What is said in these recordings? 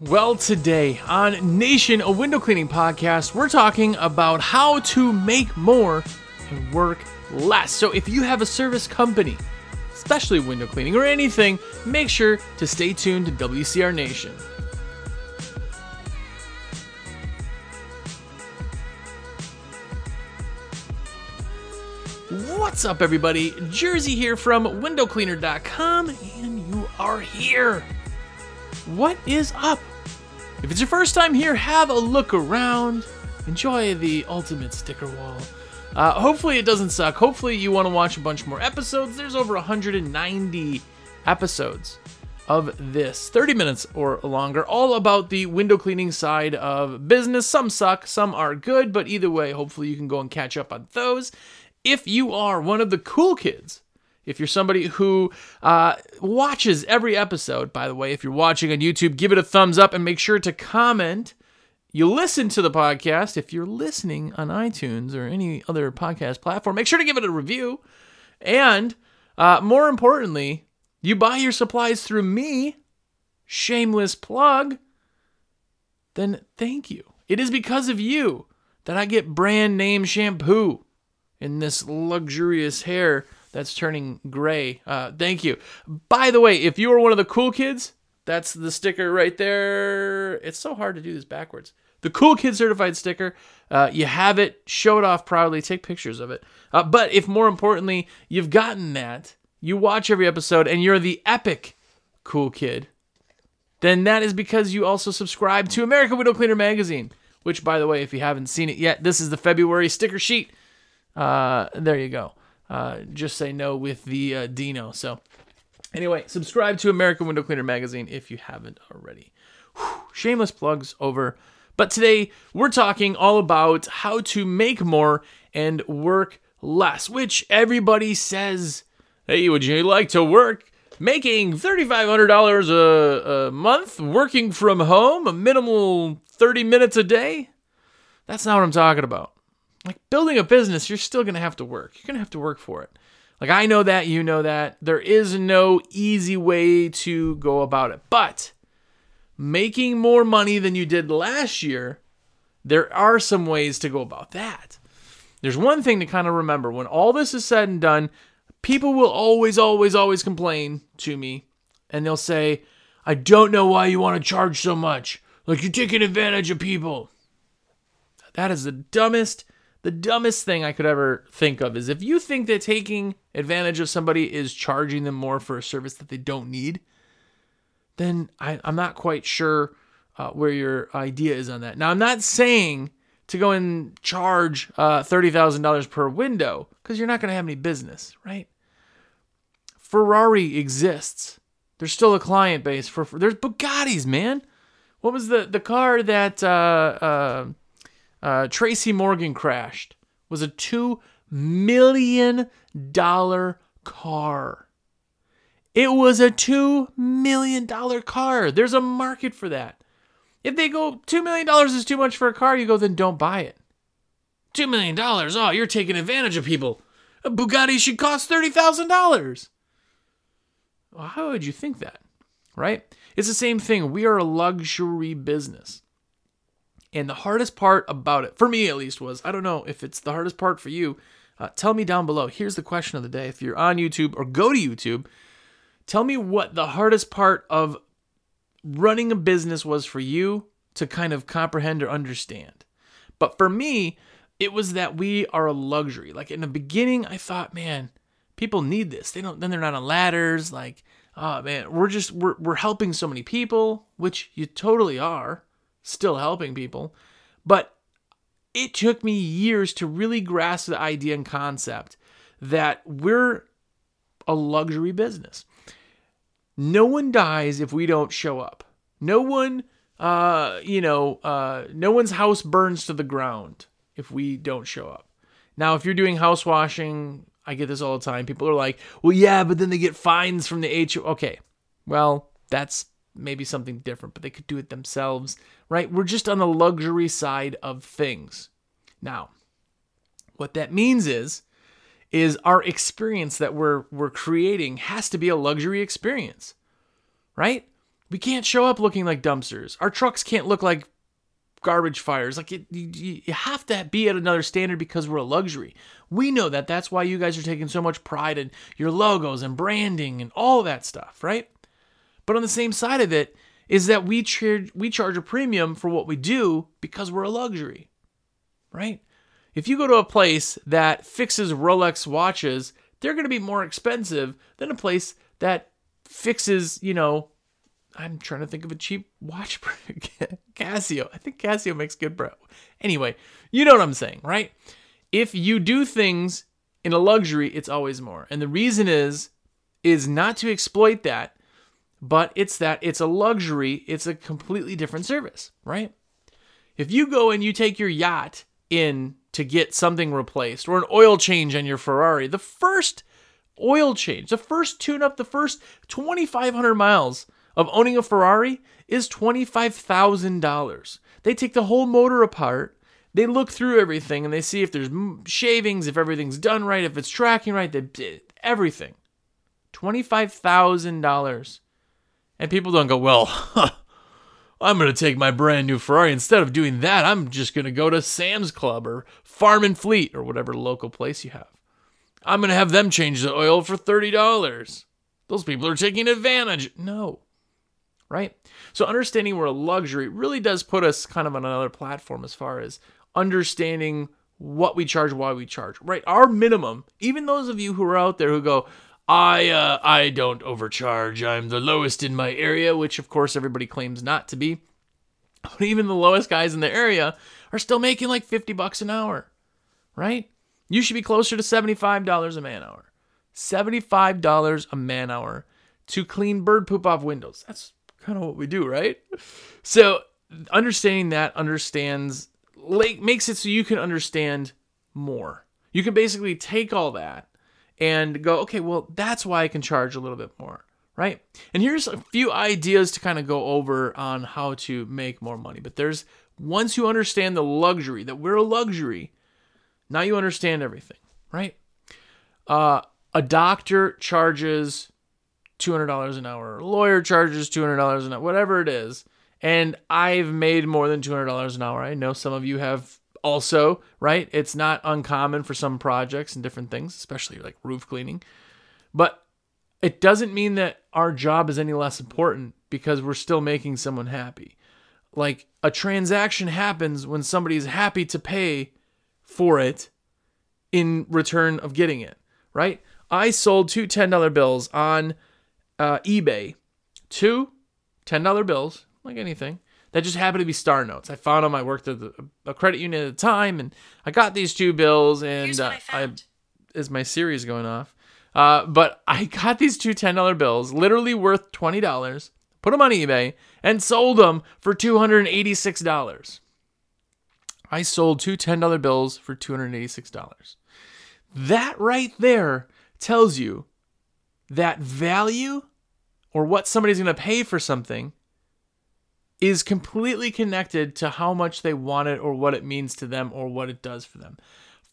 Well, today on Nation, a window cleaning podcast, we're talking about how to make more and work less. So, if you have a service company, especially window cleaning or anything, make sure to stay tuned to WCR Nation. What's up, everybody? Jersey here from windowcleaner.com, and you are here. What is up? If it's your first time here, have a look around. Enjoy the ultimate sticker wall. Uh, hopefully, it doesn't suck. Hopefully, you want to watch a bunch more episodes. There's over 190 episodes of this, 30 minutes or longer, all about the window cleaning side of business. Some suck, some are good, but either way, hopefully, you can go and catch up on those. If you are one of the cool kids, if you're somebody who uh, watches every episode, by the way, if you're watching on YouTube, give it a thumbs up and make sure to comment. You listen to the podcast. If you're listening on iTunes or any other podcast platform, make sure to give it a review. And uh, more importantly, you buy your supplies through me, shameless plug, then thank you. It is because of you that I get brand name shampoo in this luxurious hair that's turning gray. Uh, thank you. By the way, if you are one of the cool kids, that's the sticker right there. It's so hard to do this backwards. The cool kid certified sticker. Uh, you have it. Show it off proudly. Take pictures of it. Uh, but if more importantly, you've gotten that, you watch every episode, and you're the epic cool kid, then that is because you also subscribe to American Window Cleaner magazine. Which, by the way, if you haven't seen it yet, this is the February sticker sheet. Uh, there you go. Uh, just say no with the uh, Dino. So, anyway, subscribe to American Window Cleaner magazine if you haven't already. Whew, shameless plugs over. But today we're talking all about how to make more and work less, which everybody says, hey, would you like to work making $3,500 a, a month working from home, a minimal 30 minutes a day? That's not what I'm talking about like building a business, you're still going to have to work. You're going to have to work for it. Like I know that, you know that. There is no easy way to go about it. But making more money than you did last year, there are some ways to go about that. There's one thing to kind of remember when all this is said and done, people will always, always, always complain to me and they'll say, I don't know why you want to charge so much. Like you're taking advantage of people. That is the dumbest the dumbest thing I could ever think of is if you think that taking advantage of somebody is charging them more for a service that they don't need, then I, am not quite sure uh, where your idea is on that. Now, I'm not saying to go and charge uh, $30,000 per window because you're not going to have any business, right? Ferrari exists. There's still a client base for, for there's Bugattis, man. What was the the car that uh, uh Tracy Morgan crashed was a $2 million car. It was a $2 million car. There's a market for that. If they go, $2 million is too much for a car, you go, then don't buy it. $2 million, Oh, you're taking advantage of people. A Bugatti should cost $30,000. Well, how would you think that? Right? It's the same thing. We are a luxury business. And the hardest part about it, for me at least, was I don't know if it's the hardest part for you. Uh, tell me down below. Here's the question of the day. If you're on YouTube or go to YouTube, tell me what the hardest part of running a business was for you to kind of comprehend or understand. But for me, it was that we are a luxury. Like in the beginning, I thought, man, people need this. They don't. Then they're not on ladders. Like, oh man, we're just we're we're helping so many people, which you totally are still helping people. But it took me years to really grasp the idea and concept that we're a luxury business. No one dies if we don't show up. No one, uh, you know, uh, no one's house burns to the ground if we don't show up. Now, if you're doing house washing, I get this all the time. People are like, well, yeah, but then they get fines from the HO. Okay, well, that's maybe something different, but they could do it themselves, right? We're just on the luxury side of things. Now, what that means is is our experience that we're we're creating has to be a luxury experience. Right? We can't show up looking like dumpsters. Our trucks can't look like garbage fires. Like it, you, you have to be at another standard because we're a luxury. We know that. That's why you guys are taking so much pride in your logos and branding and all that stuff, right? But on the same side of it is that we charge we charge a premium for what we do because we're a luxury, right? If you go to a place that fixes Rolex watches, they're going to be more expensive than a place that fixes, you know, I'm trying to think of a cheap watch Casio. I think Casio makes good bro. Anyway, you know what I'm saying, right? If you do things in a luxury, it's always more. And the reason is is not to exploit that, but it's that it's a luxury, it's a completely different service, right? If you go and you take your yacht in to get something replaced or an oil change on your Ferrari, the first oil change, the first tune up, the first 2,500 miles of owning a Ferrari is $25,000. They take the whole motor apart, they look through everything, and they see if there's shavings, if everything's done right, if it's tracking right, they, eh, everything. $25,000. And people don't go, well, I'm going to take my brand new Ferrari. Instead of doing that, I'm just going to go to Sam's Club or Farm and Fleet or whatever local place you have. I'm going to have them change the oil for $30. Those people are taking advantage. No right? So understanding we're a luxury really does put us kind of on another platform as far as understanding what we charge, why we charge, right? Our minimum, even those of you who are out there who go, I uh, I don't overcharge. I'm the lowest in my area, which of course everybody claims not to be. But even the lowest guys in the area are still making like 50 bucks an hour, right? You should be closer to $75 a man hour. $75 a man hour to clean bird poop off windows. That's kind of what we do, right? So understanding that understands like makes it so you can understand more. You can basically take all that and go, okay, well, that's why I can charge a little bit more, right? And here's a few ideas to kind of go over on how to make more money. But there's once you understand the luxury that we're a luxury, now you understand everything, right? Uh, a doctor charges $200 an hour. A lawyer charges $200 an hour, whatever it is. And I've made more than $200 an hour. I know some of you have also, right? It's not uncommon for some projects and different things, especially like roof cleaning. But it doesn't mean that our job is any less important because we're still making someone happy. Like a transaction happens when somebody's happy to pay for it in return of getting it, right? I sold two $10 bills on uh, eBay two $10 bills, like anything, that just happened to be star notes. I found them. I worked at a credit union at the time, and I got these two bills. And uh, I, I, is my series going off? Uh, but I got these two $10 bills, literally worth $20, put them on eBay, and sold them for $286. I sold two $10 bills for $286. That right there tells you that value or what somebody's going to pay for something is completely connected to how much they want it or what it means to them or what it does for them.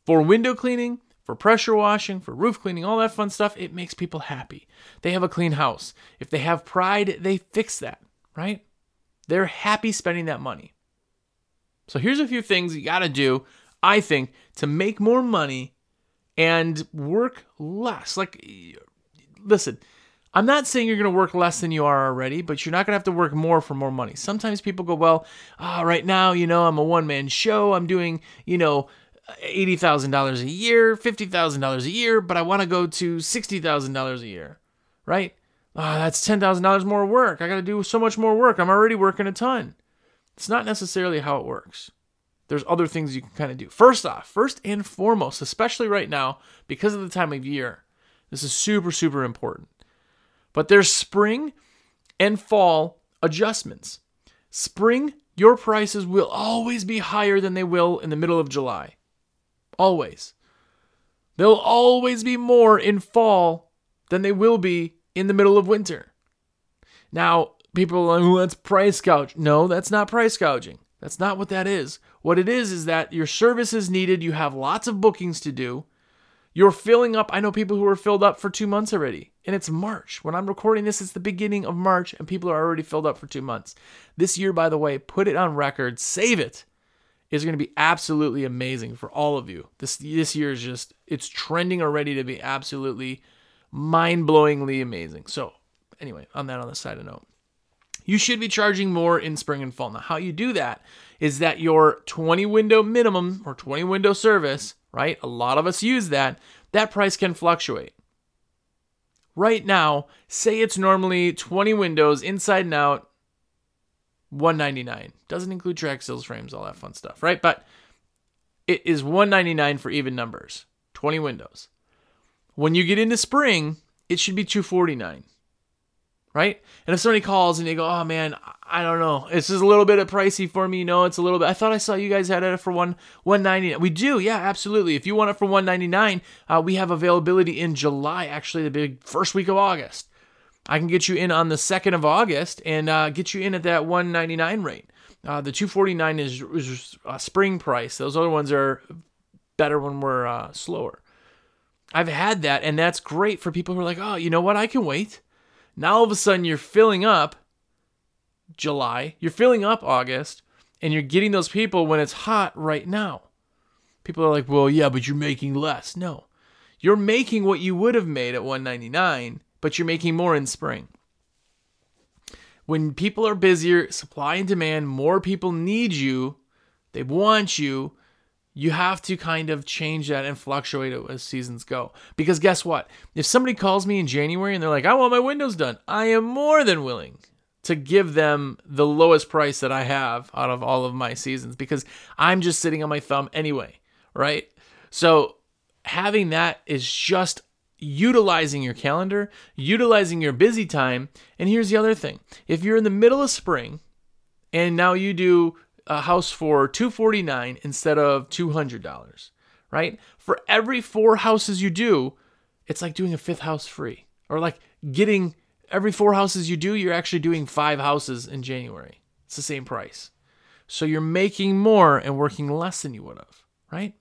For window cleaning, for pressure washing, for roof cleaning, all that fun stuff, it makes people happy. They have a clean house. If they have pride, they fix that, right? They're happy spending that money. So here's a few things you got to do, I think, to make more money and work less. Like listen, I'm not saying you're going to work less than you are already, but you're not going to have to work more for more money. Sometimes people go, well, oh, right now, you know, I'm a one man show. I'm doing, you know, $80,000 a year, $50,000 a year, but I want to go to $60,000 a year, right? Oh, that's $10,000 more work. I got to do so much more work. I'm already working a ton. It's not necessarily how it works. There's other things you can kind of do. First off, first and foremost, especially right now, because of the time of year, this is super, super important. But there's spring and fall adjustments. Spring, your prices will always be higher than they will in the middle of July. Always. They'll always be more in fall than they will be in the middle of winter. Now, people are like, oh, that's price gouging. No, that's not price gouging. That's not what that is. What it is is that your service is needed, you have lots of bookings to do, You're filling up. I know people who are filled up for two months already, and it's March. When I'm recording this, it's the beginning of March, and people are already filled up for two months. This year, by the way, put it on record, save it. Is going to be absolutely amazing for all of you. This this year is just it's trending already to be absolutely mind-blowingly amazing. So, anyway, on that on the side of note, you should be charging more in spring and fall. Now, how you do that is that your 20 window minimum or 20 window service right? A lot of us use that. That price can fluctuate. Right now, say it's normally 20 windows inside and out, 199. Doesn't include track seals, frames, all that fun stuff, right? But it is 199 for even numbers, 20 windows. When you get into spring, it should be 249 right? And if somebody calls and they go, "Oh man, I don't know, this is a little bit of pricey for me," you know, it's a little bit. I thought I saw you guys had it for one one ninety. We do, yeah, absolutely. If you want it for one ninety nine, uh, we have availability in July, actually the big first week of August. I can get you in on the second of August and uh, get you in at that one ninety nine rate. Uh, the two forty nine is, is a spring price. Those other ones are better when we're uh, slower. I've had that, and that's great for people who are like, "Oh, you know what? I can wait." Now all of a sudden you're filling up July, you're filling up August, and you're getting those people when it's hot right now. People are like, "Well, yeah, but you're making less." No. You're making what you would have made at 199, but you're making more in spring. When people are busier, supply and demand, more people need you, they want you, you have to kind of change that and fluctuate it as seasons go. Because guess what? If somebody calls me in January and they're like, I want my windows done, I am more than willing to give them the lowest price that I have out of all of my seasons because I'm just sitting on my thumb anyway, right? So having that is just utilizing your calendar, utilizing your busy time. And here's the other thing if you're in the middle of spring and now you do a house for 249 instead of $200, right? For every four houses you do, it's like doing a fifth house free. Or like getting every four houses you do, you're actually doing five houses in January. It's the same price. So you're making more and working less than you would have, right?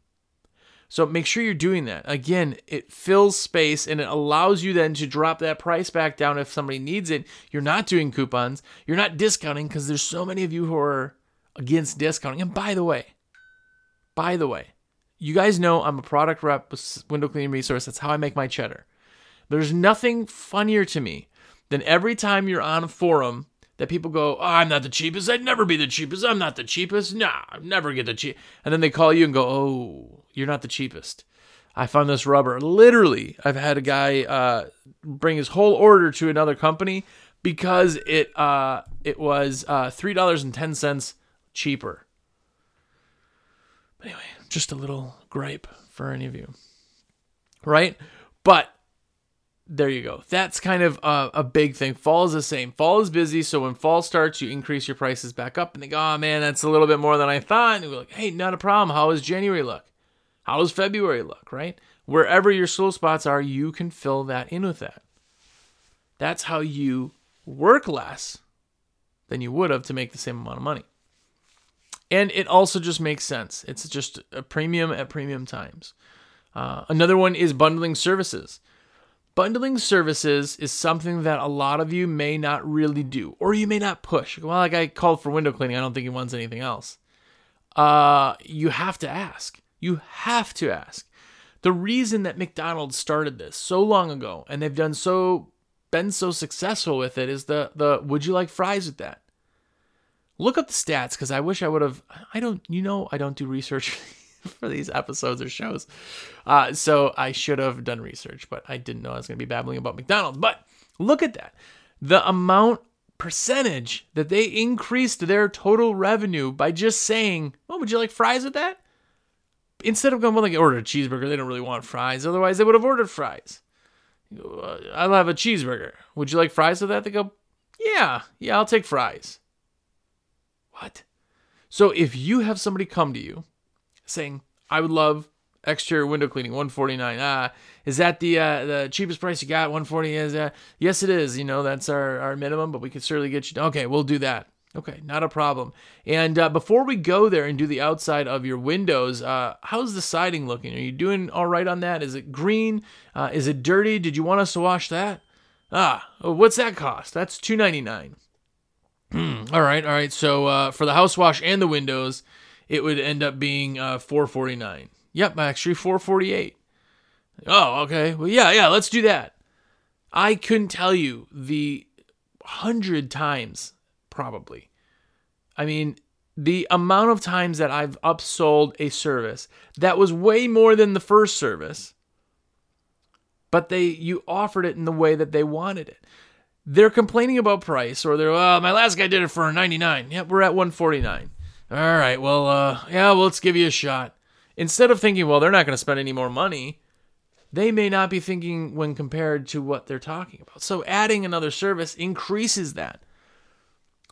So make sure you're doing that. Again, it fills space and it allows you then to drop that price back down if somebody needs it. You're not doing coupons, you're not discounting because there's so many of you who are against discounting. And by the way, by the way, you guys know I'm a product rep with Window Cleaning Resource. That's how I make my cheddar. There's nothing funnier to me than every time you're on a forum that people go, oh, I'm not the cheapest. I'd never be the cheapest. I'm not the cheapest. Nah, I'd never get the cheap. And then they call you and go, oh, you're not the cheapest. I found this rubber. Literally, I've had a guy uh, bring his whole order to another company because it uh, it was uh, three dollars and ten cents cheaper. But anyway, just a little gripe for any of you. Right? But there you go. That's kind of a, a, big thing. Fall is the same. Fall is busy, so when fall starts, you increase your prices back up, and they go, "Oh man, that's a little bit more than I thought." And we're like, "Hey, not a problem. How does January look? How does February look?" Right? Wherever your slow spots are, you can fill that in with that. That's how you work less than you would have to make the same amount of money. And it also just makes sense. It's just a premium at premium times. Uh, another one is bundling services. Bundling services is something that a lot of you may not really do, or you may not push. Well, like I called for window cleaning, I don't think he wants anything else. Uh, you have to ask. You have to ask. The reason that McDonald's started this so long ago, and they've done so been so successful with it, is the the would you like fries with that? Look up the stats because I wish I would have. I don't, you know, I don't do research for these episodes or shows. Uh, so I should have done research, but I didn't know I was going to be babbling about McDonald's. But look at that. The amount percentage that they increased their total revenue by just saying, "Well, would you like fries with that?" Instead of going, "Well, they order a cheeseburger," they don't really want fries. Otherwise, they would have ordered fries. I'll have a cheeseburger. Would you like fries with that? They go, "Yeah, yeah, I'll take fries." What? So if you have somebody come to you saying, I would love exterior window cleaning 149 ah is that the uh, the cheapest price you got? 140 is that? yes it is you know that's our our minimum but we could certainly get you okay we'll do that. Okay not a problem. And uh, before we go there and do the outside of your windows uh, how's the siding looking? Are you doing all right on that? Is it green? Uh, is it dirty? Did you want us to wash that? Ah oh, what's that cost? That's 299 Mm, all right, all right. So uh, for the house wash and the windows, it would end up being uh, 449. Yep, actually 448. Oh, okay. Well, yeah, yeah. Let's do that. I couldn't tell you the hundred times probably. I mean, the amount of times that I've upsold a service that was way more than the first service, but they you offered it in the way that they wanted it. They're complaining about price, or they're, oh, my last guy did it for 99. Yep, we're at 149. All right, well, uh, yeah, well, let's give you a shot. Instead of thinking, well, they're not going to spend any more money, they may not be thinking when compared to what they're talking about. So adding another service increases that.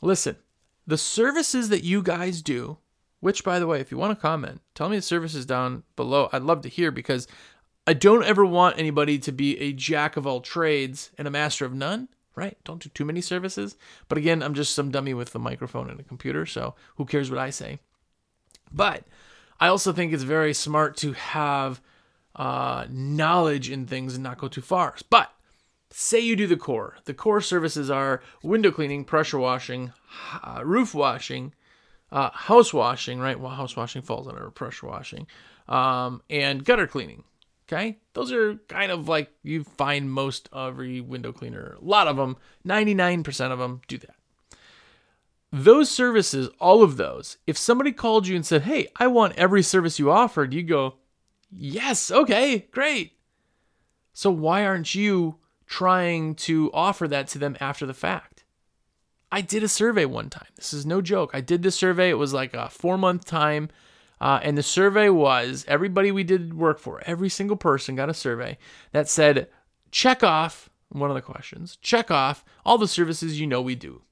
Listen, the services that you guys do, which by the way, if you want to comment, tell me the services down below. I'd love to hear because I don't ever want anybody to be a jack of all trades and a master of none, right? Don't do too many services. But again, I'm just some dummy with a microphone and a computer, so who cares what I say? But I also think it's very smart to have uh, knowledge in things and not go too far. But say you do the core. The core services are window cleaning, pressure washing, uh, roof washing, uh, house washing, right? Well, house washing falls under pressure washing, um, and gutter cleaning. Okay, those are kind of like you find most every window cleaner. A lot of them, 99% of them do that. Those services, all of those, if somebody called you and said, Hey, I want every service you offered, you go, Yes, okay, great. So why aren't you trying to offer that to them after the fact. I did a survey one time. This is no joke. I did this survey. It was like a four month time. Uh, and the survey was everybody we did work for, every single person got a survey that said, check off one of the questions, check off all the services you know we do.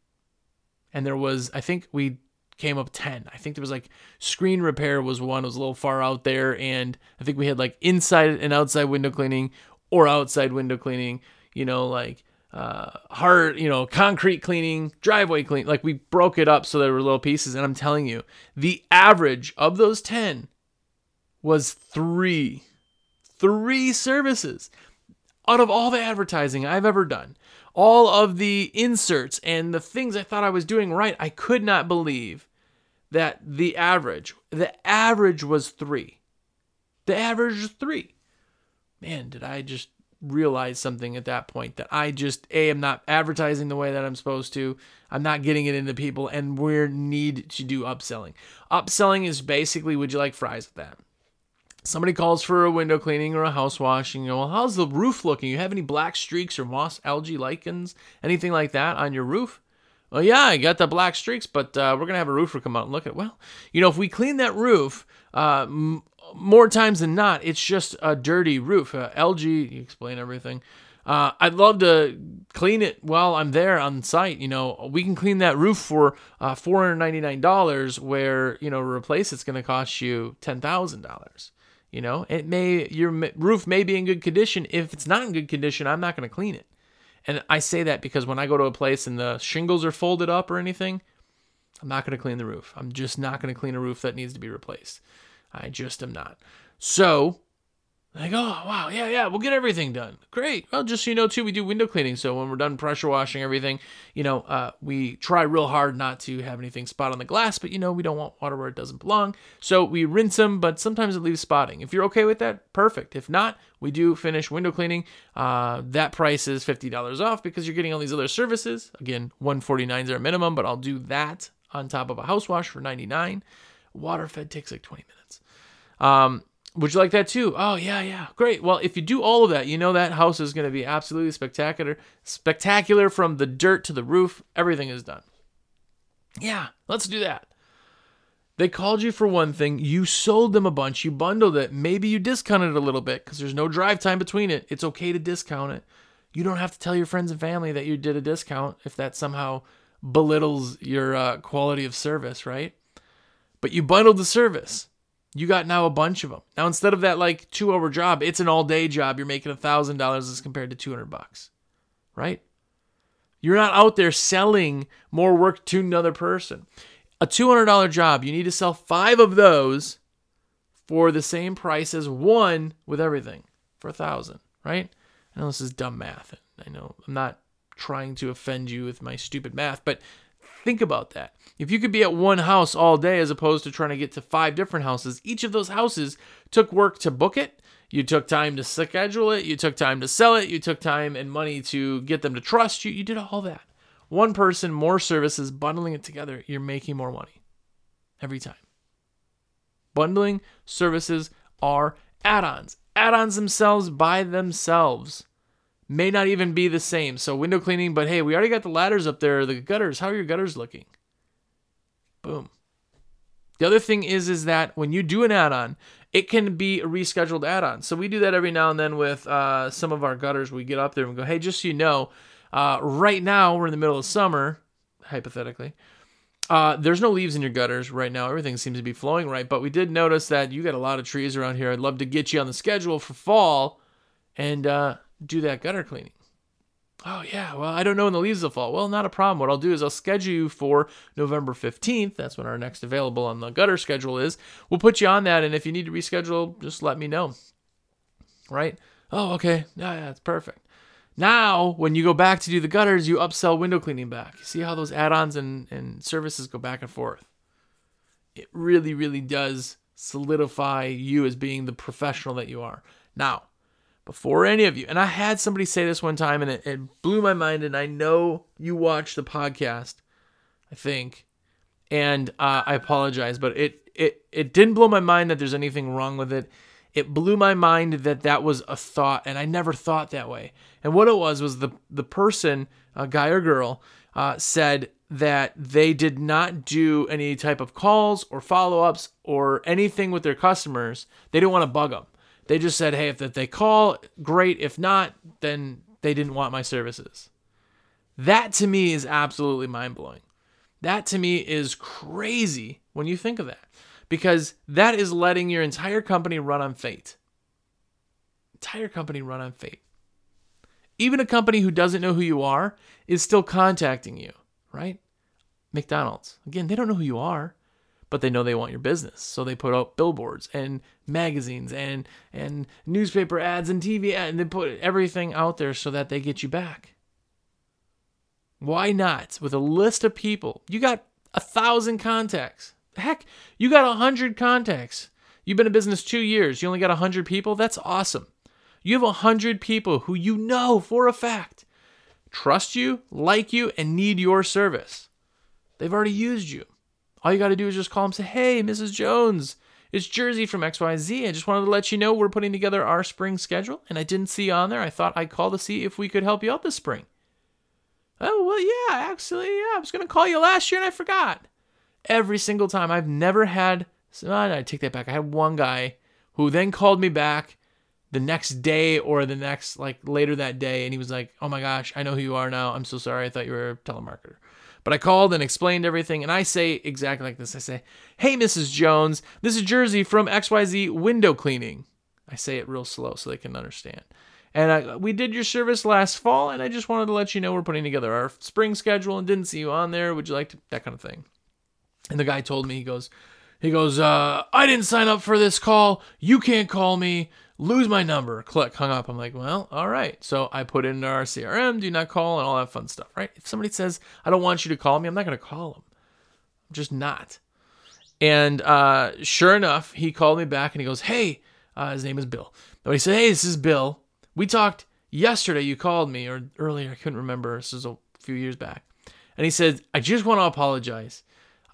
And there was, I think we came up 10. I think there was like screen repair was one, was a little far out there. And I think we had like inside and outside window cleaning or outside window cleaning you know, like uh, hard, you know, concrete cleaning, driveway clean. Like we broke it up so there were little pieces. And I'm telling you, the average of those 10 was three, three services out of all the advertising I've ever done. All of the inserts and the things I thought I was doing right, I could not believe that the average, the average was three. The average was three. Man, did I just realize something at that point that I just a am not advertising the way that I'm supposed to. I'm not getting it into people, and we need to do upselling. Upselling is basically, would you like fries with that? Somebody calls for a window cleaning or a house washing. You know, well, how's the roof looking? You have any black streaks or moss, algae, lichens, anything like that on your roof? Well, yeah, I got the black streaks, but uh, we're gonna have a roofer come out and look at. it. Well, you know, if we clean that roof, uh, more times than not, it's just a dirty roof. Uh, Algae, you explain everything. Uh, I'd love to clean it while I'm there on site. You know, we can clean that roof for uh, $499, where you know replace it's going to cost you ten thousand dollars. You know, it may your roof may be in good condition. If it's not in good condition, I'm not going to clean it. And I say that because when I go to a place and the shingles are folded up or anything, I'm not going to clean the roof. I'm just not going to clean a roof that needs to be replaced. I just am not. So like, oh wow, yeah, yeah, we'll get everything done. Great. Well, just so you know too, we do window cleaning. So when we're done pressure washing everything, you know, uh, we try real hard not to have anything spot on the glass, but you know, we don't want water where it doesn't belong. So we rinse them, but sometimes it leaves spotting. If you're okay with that, perfect. If not, we do finish window cleaning. Uh, that price is fifty dollars off because you're getting all these other services. Again, one forty nine is our minimum, but I'll do that on top of a house wash for ninety nine. Water fed takes like twenty minutes. Um, would you like that too? Oh, yeah, yeah. Great. Well, if you do all of that, you know that house is going to be absolutely spectacular. Spectacular from the dirt to the roof. Everything is done. Yeah, let's do that. They called you for one thing, you sold them a bunch, you bundled it. Maybe you discounted it a little bit because there's no drive time between it. It's okay to discount it. You don't have to tell your friends and family that you did a discount if that somehow belittles your uh, quality of service, right? But you bundled the service you got now a bunch of them. Now instead of that like two hour job, it's an all day job. You're making a thousand dollars as compared to two hundred bucks, right? You're not out there selling more work to another person. A $200 job, you need to sell five of those for the same price as one with everything for a thousand, right? I know this is dumb math. I know I'm not trying to offend you with my stupid math, but think about that. If you could be at one house all day as opposed to trying to get to five different houses, each of those houses took work to book it. You took time to schedule it. You took time to sell it. You took time and money to get them to trust you. You did all that. One person, more services, bundling it together, you're making more money every time. Bundling services are add ons. Add ons themselves by themselves may not even be the same. So, window cleaning, but hey, we already got the ladders up there, the gutters. How are your gutters looking? Boom. The other thing is is that when you do an add-on, it can be a rescheduled add-on. So we do that every now and then with uh, some of our gutters. We get up there and go, hey, just so you know, uh, right now we're in the middle of summer, hypothetically. Uh, there's no leaves in your gutters right now. Everything seems to be flowing right. But we did notice that you got a lot of trees around here. I'd love to get you on the schedule for fall and uh, do that gutter cleaning. Oh, yeah, well, I don't know when the leaves will fall. Well, not a problem. What I'll do is I'll schedule you for November 15th. That's when our next available on the gutter schedule is. We'll put you on that. And if you need to reschedule, just let me know. Right? Oh, okay. Yeah, yeah, it's perfect. Now, when you go back to do the gutters, you upsell window cleaning back. You see how those add ons and, and services go back and forth? It really, really does solidify you as being the professional that you are. Now, before any of you, and I had somebody say this one time and it, it blew my mind, and I know you watch the podcast, I think, and uh, I apologize, but it, it, it didn't blow my mind that there's anything wrong with it. It blew my mind that that was a thought and i never thought that way. And what it was was the the person a guy or girl uh, said that they did not do any type of calls or follow-ups or anything with their customers. They didn't want to bug them they just said hey if they call great if not then they didn't want my services that to me is absolutely mind-blowing that to me is crazy when you think of that because that is letting your entire company run on fate. Entire company run on fate. Even a company who doesn't know who you are is still contacting you, right? McDonald's. Again, they don't know who you are, but they know they want your business. So they put out billboards and magazines and and newspaper ads and TV ads and they put everything out there so that they get you back. Why not? With a list of people, you got a thousand contacts. Heck, you got a 100 contacts. You've been in business two years. You only got a 100 people. That's awesome. You have a 100 people who you know for a fact trust you, like you, and need your service. They've already used you. All you got to do is just call them say, Hey, Mrs. Jones, it's Jersey from XYZ. I just wanted to let you know we're putting together our spring schedule, and I didn't see you on there. I thought I'd call to see if we could help you out this spring. Oh, well, yeah, actually, yeah, I was going to call you last year and I forgot every single time. I've never had, I take that back. I had one guy who then called me back the next day or the next, like later that day, and he was like, Oh my gosh, I know who you are now. I'm so sorry. I thought you were a telemarketer. But I called and explained everything, and I say exactly like this I say, Hey, Mrs. Jones, this is Jersey from XYZ Window Cleaning. I say it real slow so they can understand. And I, we did your service last fall, and I just wanted to let you know we're putting together our spring schedule and didn't see you on there. Would you like to? That kind of thing. And the guy told me, he goes, he goes, uh, I didn't sign up for this call. You can't call me. Lose my number. Click, hung up. I'm like, well, all right. So I put in our CRM, do not call, and all that fun stuff, right? If somebody says, I don't want you to call me, I'm not going to call them. I'm just not. And uh, sure enough, he called me back and he goes, hey, uh, his name is Bill. But he said, hey, this is Bill. We talked yesterday. You called me, or earlier. I couldn't remember. This was a few years back. And he said, I just want to apologize.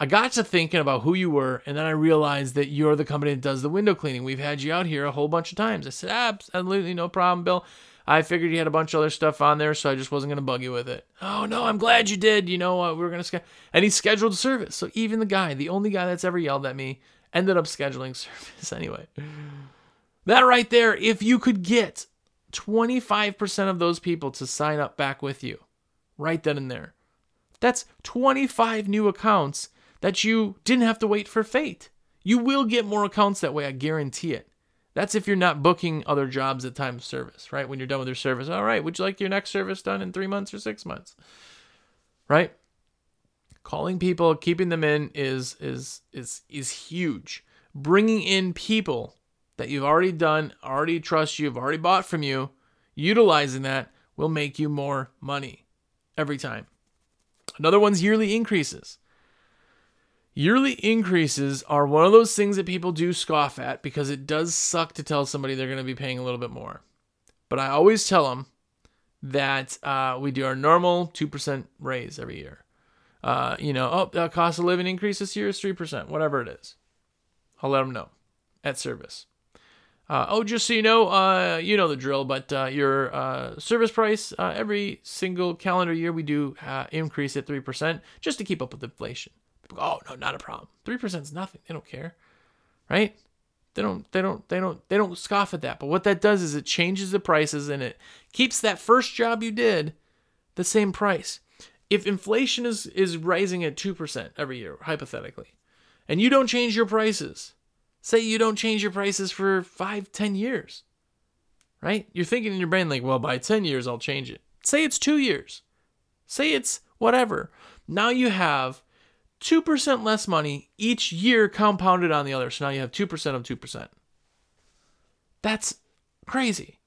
I got to thinking about who you were, and then I realized that you're the company that does the window cleaning. We've had you out here a whole bunch of times. I said, absolutely no problem, Bill. I figured you had a bunch of other stuff on there, so I just wasn't going to bug you with it. Oh, no, I'm glad you did. You know, uh, we were going to schedule. And he scheduled service. So even the guy, the only guy that's ever yelled at me, ended up scheduling service anyway. That right there, if you could get 25% of those people to sign up back with you, right then and there, that's 25 new accounts that you didn't have to wait for fate. You will get more accounts that way, I guarantee it. That's if you're not booking other jobs at time of service, right? When you're done with your service, all right, would you like your next service done in three months or six months? right? Calling people, keeping them in is is is is huge. Bringing in people that you've already done, already trust you, have already bought from you, utilizing that will make you more money every time. Another one's yearly increases. Yearly increases are one of those things that people do scoff at because it does suck to tell somebody they're going to be paying a little bit more. But I always tell them that uh, we do our normal 2% raise every year. Uh, you know, oh, the cost of living increase this year is 3%, whatever it is. I'll let them know at service. Uh, oh, just so you know, uh, you know the drill, but uh, your uh, service price uh, every single calendar year we do uh, increase at 3% just to keep up with inflation. Oh, no, not a problem. 3% is nothing. They don't care, right? They don't, they don't, they don't, they don't scoff at that. But what that does is it changes the prices and it keeps that first job you did the same price. If inflation is, is rising at 2% every year, hypothetically, and you don't change your prices, Say you don't change your prices for five, ten years, right? You're thinking in your brain, like, well, by 10 years, I'll change it. Say it's two years. Say it's whatever. Now you have 2% less money each year compounded on the other. So now you have 2% of 2%. That's crazy.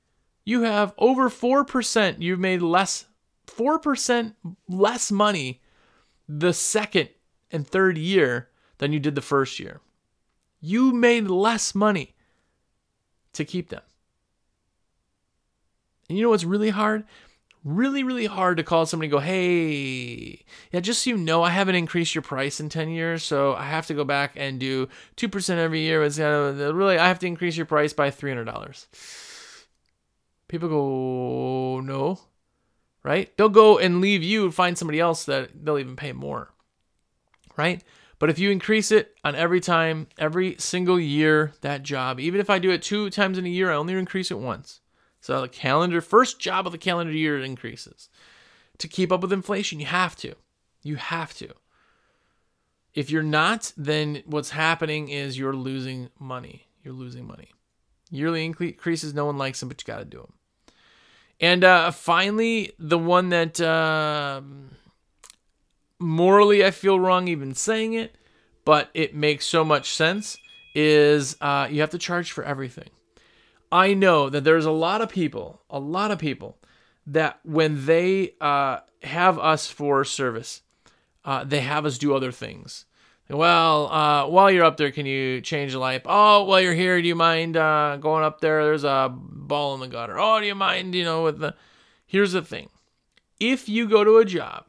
You have over 4%, you've made less, 4% less money the second and third year than you did the first year you made less money to keep them. And you know what's really hard? Really, really hard to call somebody go, hey, yeah, just so you know, I haven't increased your price in 10 years, so I have to go back and do 2% every year. It's uh, really, I have to increase your price by $300. People go, no, right? They'll go and leave you and find somebody else that they'll even pay more, right? But if you increase it on every time, every single year, that job, even if I do it two times in a year, I only increase it once. So the calendar, first job of the calendar year, increases. To keep up with inflation, you have to. You have to. If you're not, then what's happening is you're losing money. You're losing money. Yearly increases, no one likes them, but you got to do them. And uh, finally, the one that. Uh, morally I feel wrong even saying it, but it makes so much sense is uh, you have to charge for everything. I know that there's a lot of people, a lot of people that when they uh, have us for service, uh, they have us do other things. Well, uh, while you're up there, can you change the light? Oh, while you're here, do you mind uh, going up there? There's a ball in the gutter. Oh, do you mind, you know, with the. Here's the thing if you go to a job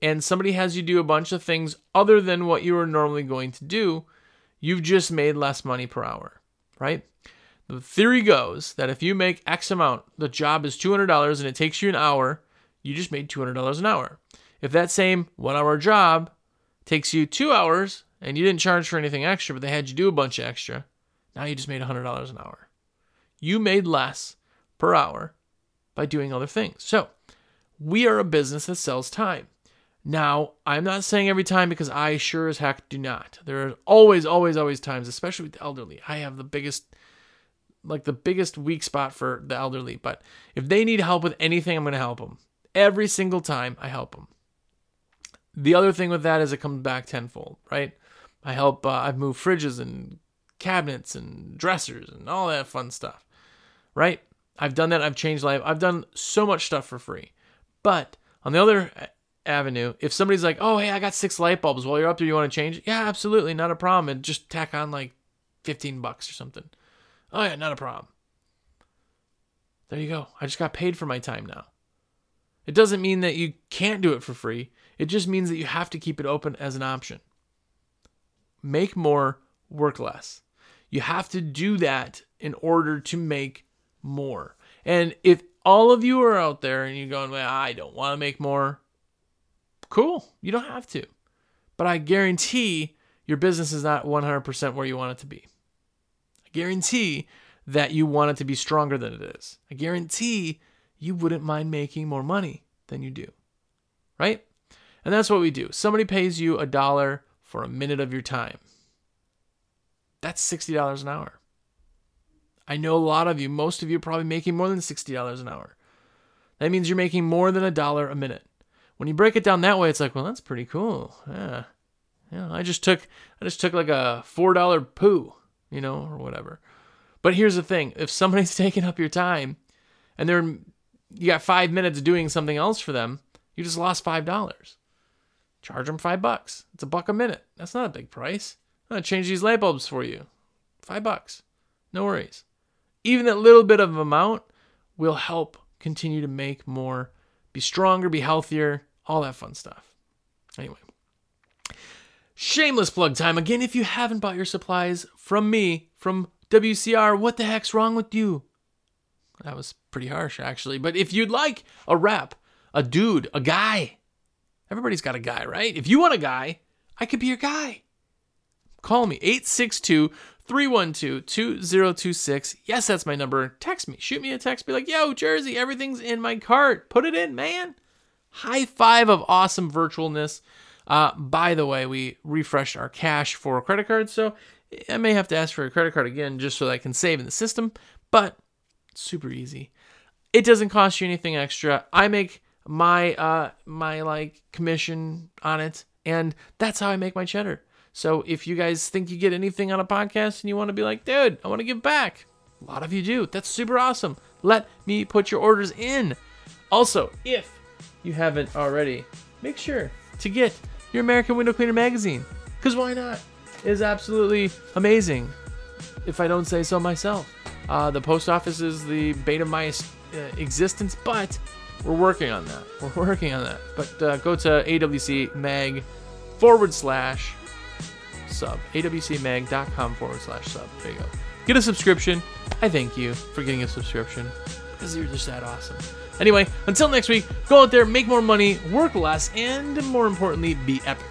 and somebody has you do a bunch of things other than what you are normally going to do, you've just made less money per hour, right? The theory goes that if you make X amount, the job is $200 and it takes you an hour, you just made $200 an hour. If that same one hour job takes you two hours and you didn't charge for anything extra, but they had you do a bunch of extra, now you just made $100 an hour. You made less per hour by doing other things. So, we are a business that sells time. Now, I'm not saying every time because I sure as heck do not. There are always, always, always times, especially with the elderly. I have the biggest, like the biggest weak spot for the elderly. But if they need help with anything, I'm going to help them. Every single time I help them. The other thing with that is it comes back tenfold, right? I help, uh, I've moved fridges and cabinets and dressers and all that fun stuff, right? I've done that. I've changed life. I've done so much stuff for free. But on the other avenue. If somebody's like, "Oh, hey, I got six light bulbs. While you're up there, you want to change?" Yeah, absolutely, not a problem. And just tack on like fifteen bucks or something. Oh yeah, not a problem. There you go. I just got paid for my time now. It doesn't mean that you can't do it for free. It just means that you have to keep it open as an option. Make more, work less. You have to do that in order to make more. And if all of you are out there and you're going, well, I don't want to make more, Cool. You don't have to. But I guarantee your business is not 100% where you want it to be. Guarantee that you want it to be stronger than it is. I guarantee you wouldn't mind making more money than you do. Right? And that's what we do. Somebody pays you a dollar for a minute of your time. That's $60 an hour. I know a lot of you, most of you are probably making more than $60 an hour. That means you're making more than a dollar a minute. when you break it down that way, it's like, well, that's pretty cool. Yeah. Yeah, I just took I just took like a four dollar poo, you know, or whatever. But here's the thing: if somebody's taking up your time, and they're you got five minutes doing something else for them, you just lost five dollars. Charge them five bucks. It's a buck a minute. That's not a big price. I'm gonna change these light bulbs for you. Five bucks. No worries. Even that little bit of amount will help continue to make more, be stronger, be healthier, all that fun stuff. Anyway, shameless plug time again. If you haven't bought your supplies from me, from WCR, what the heck's wrong with you? That was pretty harsh, actually. But if you'd like a rep, a dude, a guy, everybody's got a guy, right? If you want a guy, I could be your guy. Call me 862 312 2026. Yes, that's my number. Text me. Shoot me a text. Be like, yo, Jersey, everything's in my cart. Put it in, man. High five of awesome virtualness. Uh, by the way, we refreshed our cache for credit card, so I may have to ask for a credit card again just so that I can save in the system, but super easy. It doesn't cost you anything extra. I make my uh my like commission on it, and that's how I make my cheddar. So if you guys think you get anything on a podcast and you want to be like, dude, I want to give back, a lot of you do. That's super awesome. Let me put your orders in. Also, if you haven't already, make sure to get your American Window Cleaner magazine. Because why not? It is absolutely amazing, if I don't say so myself. Uh, the post office is the bane of my uh, existence, but we're working on that. We're working on that. But uh, go to AWC mag forward slash sub. awcmag.com forward slash sub. There you go. Get a subscription. I thank you for getting a subscription because you're just that awesome. Anyway, until next week, go out there, make more money, work less, and more importantly, be epic.